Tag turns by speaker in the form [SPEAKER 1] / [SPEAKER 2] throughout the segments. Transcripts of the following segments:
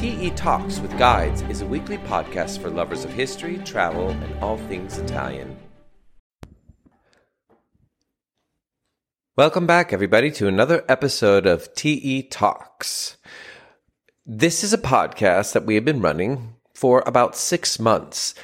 [SPEAKER 1] TE Talks with Guides is a weekly podcast for lovers of history, travel, and all things Italian. Welcome back, everybody, to another episode of TE Talks. This is a podcast that we have been running for about six months.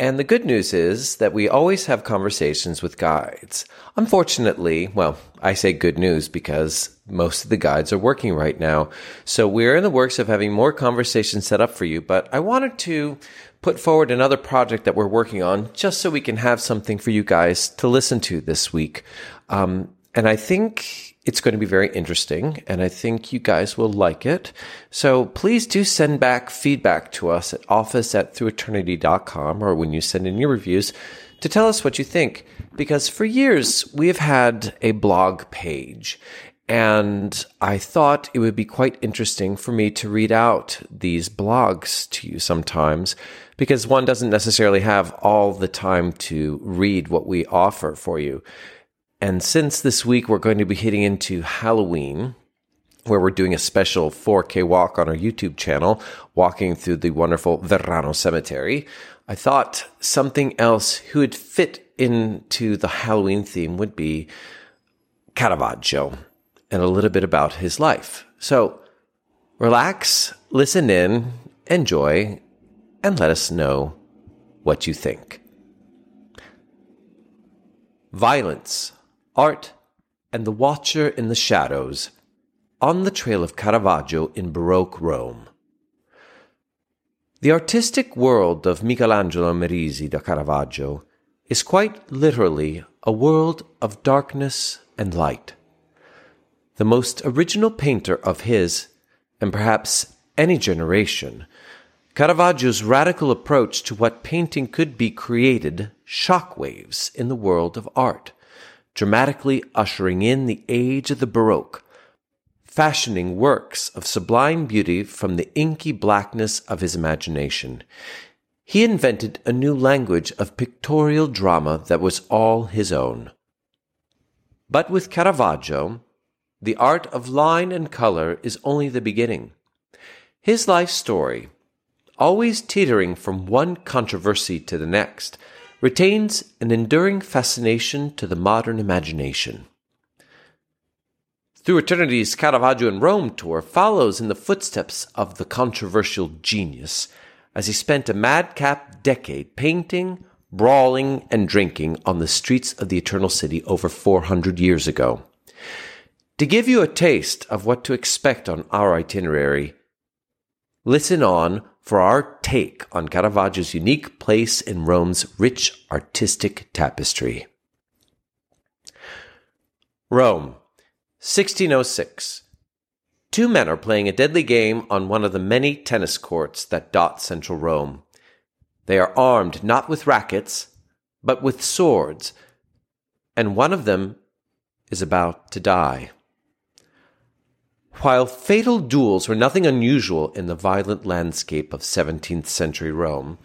[SPEAKER 1] And the good news is that we always have conversations with guides. Unfortunately, well, I say good news because most of the guides are working right now. So we're in the works of having more conversations set up for you, but I wanted to put forward another project that we're working on just so we can have something for you guys to listen to this week. Um, and I think it's going to be very interesting, and I think you guys will like it. So please do send back feedback to us at office at througheternity.com or when you send in your reviews to tell us what you think. Because for years, we've had a blog page, and I thought it would be quite interesting for me to read out these blogs to you sometimes because one doesn't necessarily have all the time to read what we offer for you. And since this week we're going to be hitting into Halloween, where we're doing a special 4K walk on our YouTube channel, walking through the wonderful Verano Cemetery, I thought something else who would fit into the Halloween theme would be Caravaggio and a little bit about his life. So relax, listen in, enjoy, and let us know what you think. Violence Art, and The Watcher in the Shadows on the trail of Caravaggio in Baroque Rome. The artistic world of Michelangelo Merisi da Caravaggio is quite literally a world of darkness and light. The most original painter of his, and perhaps any generation, Caravaggio's radical approach to what painting could be created shockwaves in the world of art dramatically ushering in the age of the Baroque, fashioning works of sublime beauty from the inky blackness of his imagination. He invented a new language of pictorial drama that was all his own. But with Caravaggio, the art of line and color is only the beginning. His life story, always teetering from one controversy to the next, retains an enduring fascination to the modern imagination. Through Eternity's Caravaggio in Rome tour follows in the footsteps of the controversial genius as he spent a madcap decade painting, brawling, and drinking on the streets of the Eternal City over 400 years ago. To give you a taste of what to expect on our itinerary, listen on for our take on Caravaggio's unique place in Rome's rich artistic tapestry. Rome, 1606. Two men are playing a deadly game on one of the many tennis courts that dot central Rome. They are armed not with rackets, but with swords, and one of them is about to die. While fatal duels were nothing unusual in the violent landscape of 17th century Rome,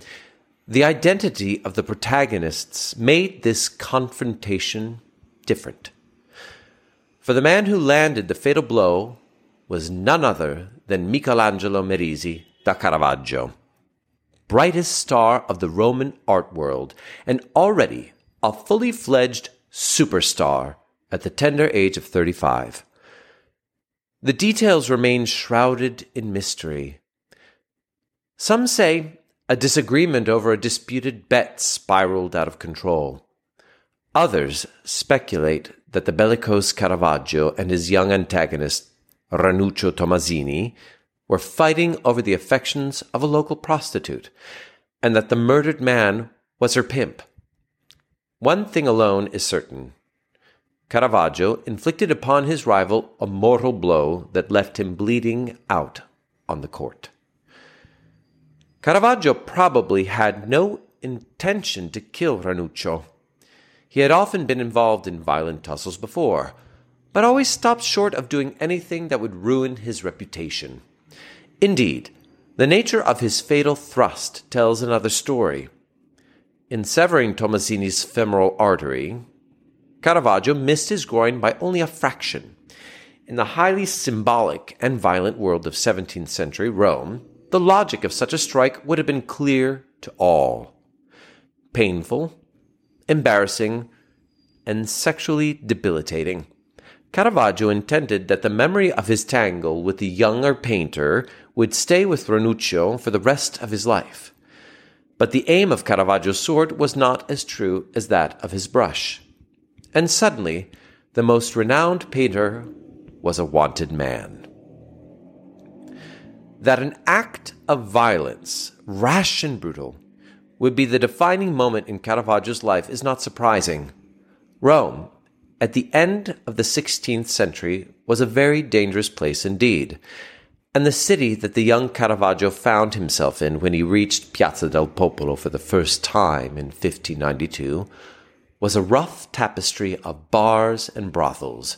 [SPEAKER 1] the identity of the protagonists made this confrontation different. For the man who landed the fatal blow was none other than Michelangelo Merisi da Caravaggio, brightest star of the Roman art world, and already a fully fledged superstar at the tender age of 35. The details remain shrouded in mystery. Some say a disagreement over a disputed bet spiraled out of control. Others speculate that the bellicose Caravaggio and his young antagonist, Ranuccio Tomassoni, were fighting over the affections of a local prostitute, and that the murdered man was her pimp. One thing alone is certain Caravaggio inflicted upon his rival a mortal blow that left him bleeding out on the court. Caravaggio probably had no intention to kill Ranuccio. He had often been involved in violent tussles before, but always stopped short of doing anything that would ruin his reputation. Indeed, the nature of his fatal thrust tells another story. In severing Tomassoni's femoral artery, Caravaggio missed his groin by only a fraction. In the highly symbolic and violent world of 17th century Rome, the logic of such a strike would have been clear to all. Painful, embarrassing, and sexually debilitating. Caravaggio intended that the memory of his tangle with the younger painter would stay with Ranuccio for the rest of his life. But the aim of Caravaggio's sword was not as true as that of his brush. And suddenly, the most renowned painter was a wanted man. That an act of violence, rash and brutal, would be the defining moment in Caravaggio's life is not surprising. Rome, at the end of the 16th century, was a very dangerous place indeed, and the city that the young Caravaggio found himself in when he reached Piazza del Popolo for the first time in 1592 was a rough tapestry of bars and brothels,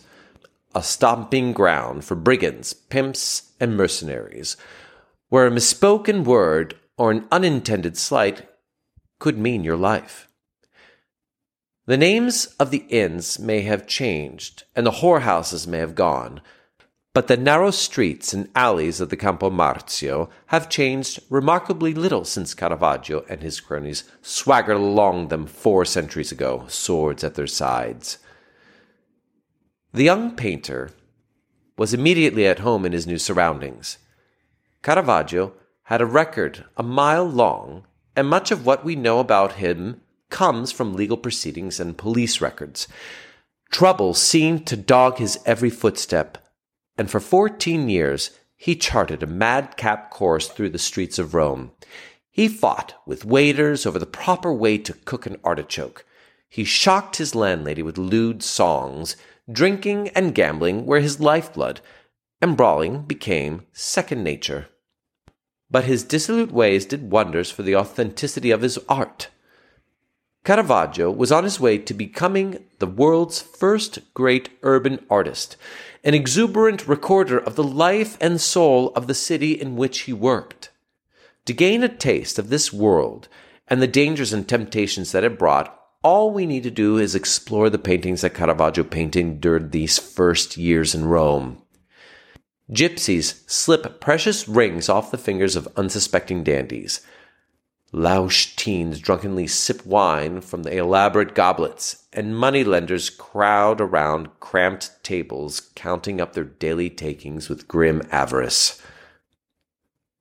[SPEAKER 1] a stomping ground for brigands, pimps, and mercenaries, where a misspoken word or an unintended slight could mean your life. The names of the inns may have changed, and the whorehouses may have gone, but the narrow streets and alleys of the Campo Marzio have changed remarkably little since Caravaggio and his cronies swaggered along them four centuries ago, swords at their sides. The young painter was immediately at home in his new surroundings. Caravaggio had a record a mile long and much of what we know about him comes from legal proceedings and police records. Trouble seemed to dog his every footstep, and for fourteen years he charted a madcap course through the streets of Rome. He fought with waiters over the proper way to cook an artichoke. He shocked his landlady with lewd songs. Drinking and gambling were his lifeblood, and brawling became second nature but his dissolute ways did wonders for the authenticity of his art. Caravaggio was on his way to becoming the world's first great urban artist, an exuberant recorder of the life and soul of the city in which he worked. To gain a taste of this world and the dangers and temptations that it brought, all we need to do is explore the paintings that Caravaggio painted during these first years in Rome. Gypsies slip precious rings off the fingers of unsuspecting dandies. Louse teens drunkenly sip wine from the elaborate goblets, and moneylenders crowd around cramped tables, counting up their daily takings with grim avarice.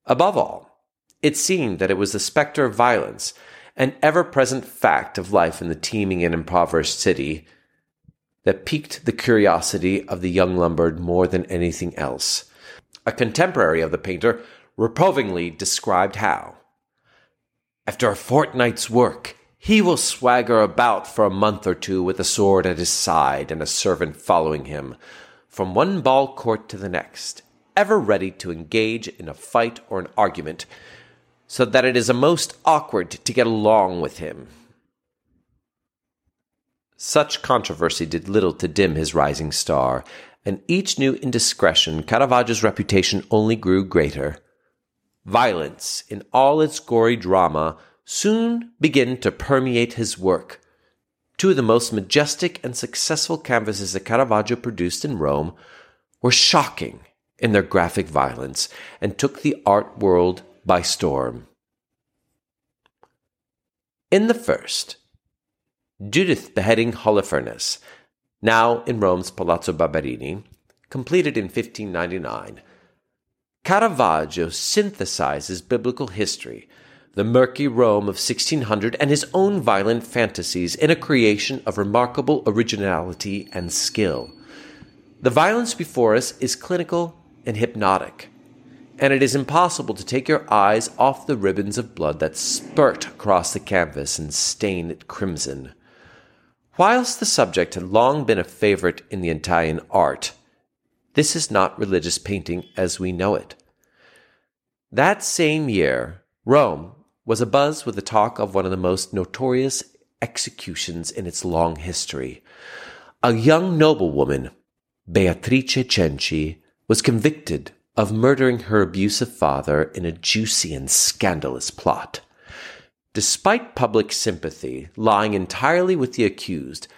[SPEAKER 1] Above all, it seemed that it was the specter of violence, an ever present fact of life in the teeming and impoverished city, that piqued the curiosity of the young Lombard more than anything else. A contemporary of the painter reprovingly described how, after a fortnight's work, he will swagger about for a month or two with a sword at his side and a servant following him, from one ball court to the next, ever ready to engage in a fight or an argument, so that it is a most awkward to get along with him. Such controversy did little to dim his rising star, and each new indiscretion, Caravaggio's reputation only grew greater. Violence, in all its gory drama, soon began to permeate his work. Two of the most majestic and successful canvases that Caravaggio produced in Rome were shocking in their graphic violence and took the art world by storm. In the first, Judith beheading Holofernes, now in Rome's Palazzo Barberini, completed in 1599. Caravaggio synthesizes biblical history, the murky Rome of 1600, and his own violent fantasies in a creation of remarkable originality and skill. The violence before us is clinical and hypnotic, and it is impossible to take your eyes off the ribbons of blood that spurt across the canvas and stain it crimson. Whilst the subject had long been a favorite in the Italian art, this is not religious painting as we know it. That same year, Rome was abuzz with the talk of one of the most notorious executions in its long history. A young noblewoman, Beatrice Cenci, was convicted of murdering her abusive father in a juicy and scandalous plot. Despite public sympathy lying entirely with the accused,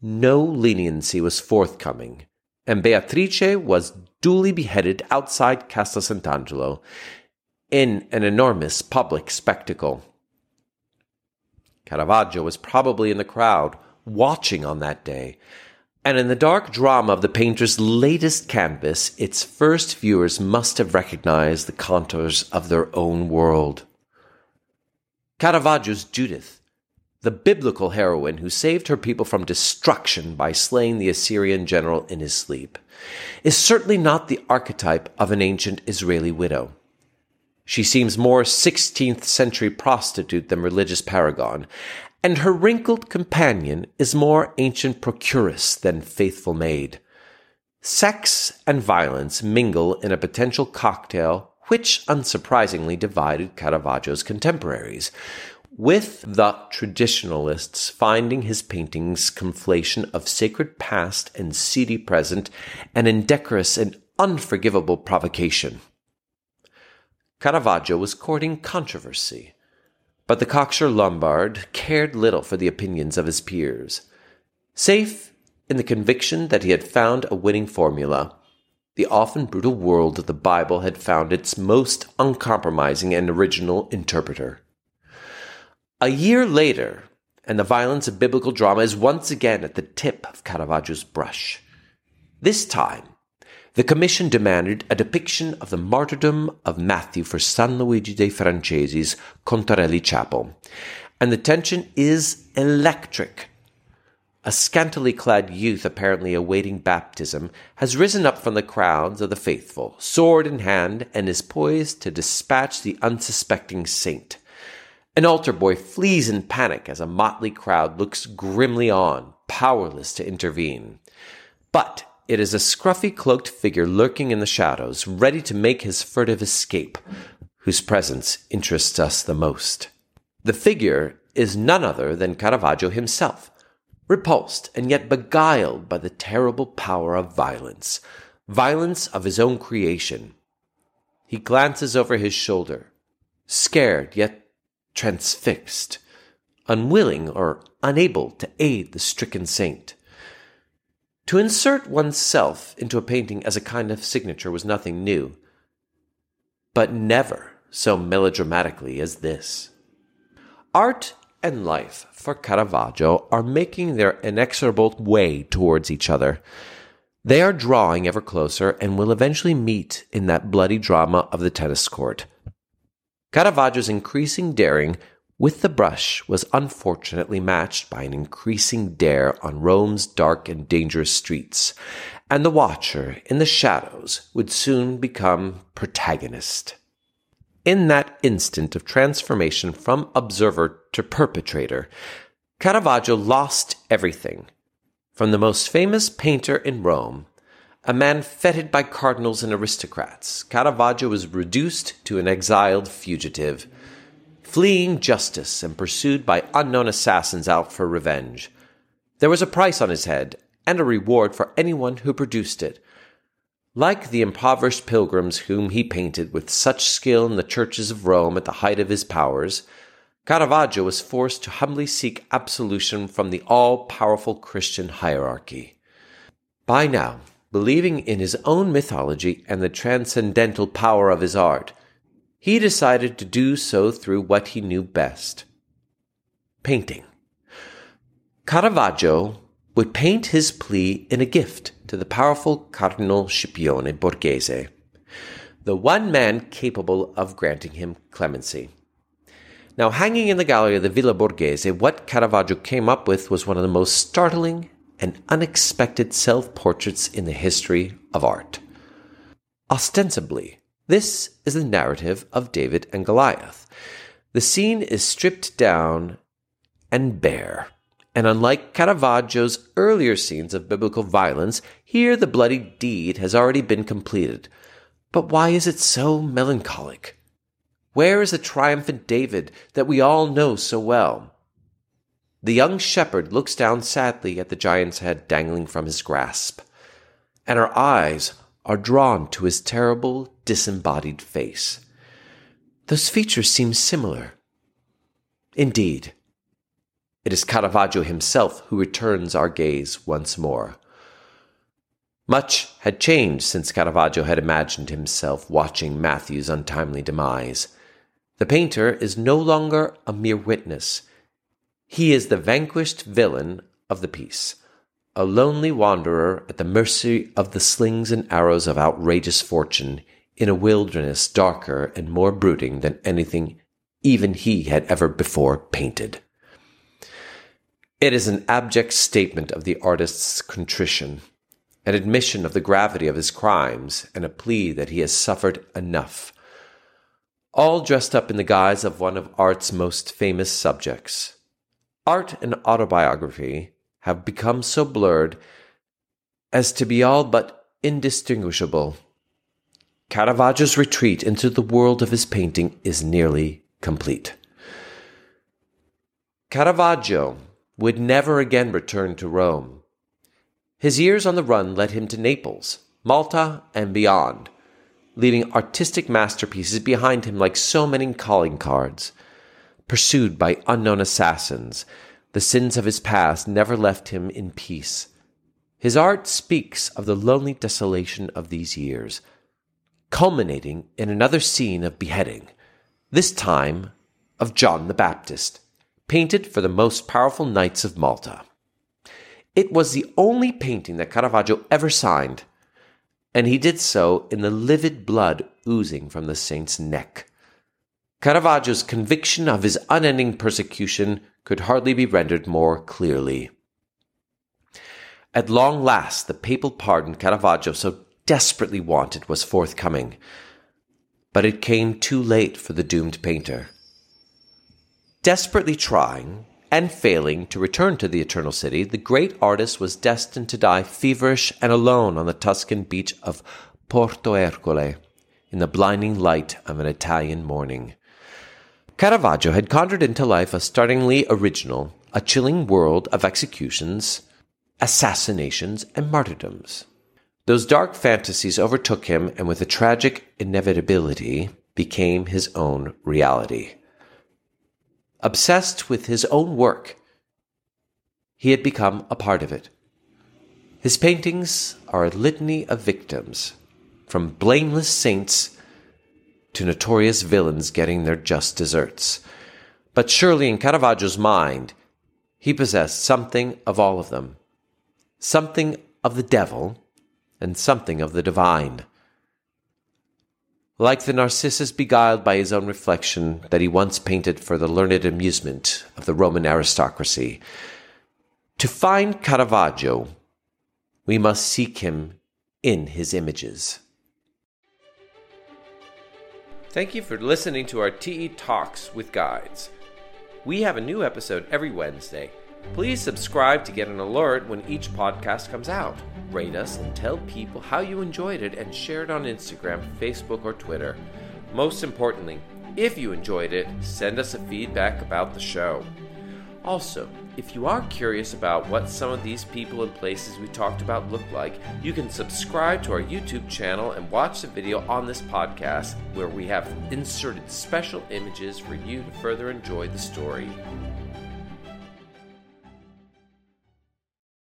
[SPEAKER 1] no leniency was forthcoming, and Beatrice was duly beheaded outside Castel Sant'Angelo in an enormous public spectacle. Caravaggio was probably in the crowd, watching on that day, and in the dark drama of the painter's latest canvas, its first viewers must have recognized the contours of their own world. Caravaggio's Judith, the biblical heroine who saved her people from destruction by slaying the Assyrian general in his sleep, is certainly not the archetype of an ancient Israeli widow. She seems more 16th century prostitute than religious paragon, and her wrinkled companion is more ancient procuress than faithful maid. Sex and violence mingle in a potential cocktail which unsurprisingly divided Caravaggio's contemporaries, with the traditionalists finding his paintings conflation of sacred past and seedy present an indecorous and unforgivable provocation. Caravaggio was courting controversy but the cocksure Lombard cared little for the opinions of his peers. Safe in the conviction that he had found a winning formula, the often brutal world of the Bible had found its most uncompromising and original interpreter. A year later, and the violence of biblical drama is once again at the tip of Caravaggio's brush. This time, the commission demanded a depiction of the martyrdom of Matthew for San Luigi dei Francesi's Contarelli Chapel, and the tension is electric. A scantily clad youth apparently awaiting baptism has risen up from the crowds of the faithful, sword in hand, and is poised to dispatch the unsuspecting saint. An altar boy flees in panic as a motley crowd looks grimly on, powerless to intervene. But it is a scruffy cloaked figure lurking in the shadows, ready to make his furtive escape, whose presence interests us the most. The figure is none other than Caravaggio himself, repulsed and yet beguiled by the terrible power of violence, violence of his own creation. He glances over his shoulder, scared yet transfixed, unwilling or unable to aid the stricken saint. To insert oneself into a painting as a kind of signature was nothing new, but never so melodramatically as this. Art and life for Caravaggio are making their inexorable way towards each other. They are drawing ever closer and will eventually meet in that bloody drama of the tennis court. Caravaggio's increasing daring with the brush was unfortunately matched by an increasing dare on Rome's dark and dangerous streets, and the watcher in the shadows would soon become protagonist. In that instant of transformation from observer to perpetrator, Caravaggio lost everything. From the most famous painter in Rome, a man feted by cardinals and aristocrats, Caravaggio was reduced to an exiled fugitive fleeing justice and pursued by unknown assassins out for revenge. There was a price on his head, and a reward for anyone who produced it. Like the impoverished pilgrims whom he painted with such skill in the churches of Rome at the height of his powers, Caravaggio was forced to humbly seek absolution from the all powerful Christian hierarchy. By now, believing in his own mythology and the transcendental power of his art, he decided to do so through what he knew best painting. Caravaggio would paint his plea in a gift to the powerful Cardinal Scipione Borghese, the one man capable of granting him clemency. Now, hanging in the gallery of the Villa Borghese, what Caravaggio came up with was one of the most startling and unexpected self portraits in the history of art. Ostensibly, this is the narrative of David and Goliath. The scene is stripped down and bare. And unlike Caravaggio's earlier scenes of biblical violence, here the bloody deed has already been completed. But why is it so melancholic? Where is the triumphant David that we all know so well? The young shepherd looks down sadly at the giant's head dangling from his grasp, and our eyes are drawn to his terrible, disembodied face. Those features seem similar. Indeed, it is Caravaggio himself who returns our gaze once more. Much had changed since Caravaggio had imagined himself watching Matthew's untimely demise. The painter is no longer a mere witness. He is the vanquished villain of the piece, a lonely wanderer at the mercy of the slings and arrows of outrageous fortune in a wilderness darker and more brooding than anything even he had ever before painted. It is an abject statement of the artist's contrition an admission of the gravity of his crimes, and a plea that he has suffered enough. All dressed up in the guise of one of art's most famous subjects. Art and autobiography have become so blurred as to be all but indistinguishable. Caravaggio's retreat into the world of his painting is nearly complete. Caravaggio would never again return to Rome. His years on the run led him to Naples, Malta, and beyond, leaving artistic masterpieces behind him like so many calling cards. Pursued by unknown assassins, the sins of his past never left him in peace. His art speaks of the lonely desolation of these years, culminating in another scene of beheading, this time of John the Baptist, painted for the most powerful knights of Malta. It was the only painting that Caravaggio ever signed, and he did so in the livid blood oozing from the saint's neck. Caravaggio's conviction of his unending persecution could hardly be rendered more clearly. At long last, the papal pardon Caravaggio so desperately wanted was forthcoming, but it came too late for the doomed painter. Desperately trying, and failing to return to the Eternal City, the great artist was destined to die feverish and alone on the Tuscan beach of Porto Ercole in the blinding light of an Italian morning. Caravaggio had conjured into life a startlingly original, a chilling world of executions, assassinations, and martyrdoms. Those dark fantasies overtook him and with a tragic inevitability became his own reality. Obsessed with his own work, he had become a part of it. His paintings are a litany of victims, from blameless saints to notorious villains getting their just deserts. But surely in Caravaggio's mind, he possessed something of all of them something of the devil and something of the divine like the Narcissus beguiled by his own reflection that he once painted for the learned amusement of the Roman aristocracy. To find Caravaggio, we must seek him in his images. Thank you for listening to our TE Talks with Guides. We have a new episode every Wednesday. Please subscribe to get an alert when each podcast comes out. Rate us and tell people how you enjoyed it and share it on Instagram, Facebook, or Twitter. Most importantly, if you enjoyed it, send us a feedback about the show. Also, if you are curious about what some of these people and places we talked about look like, you can subscribe to our YouTube channel and watch the video on this podcast where we have inserted special images for you to further enjoy the story.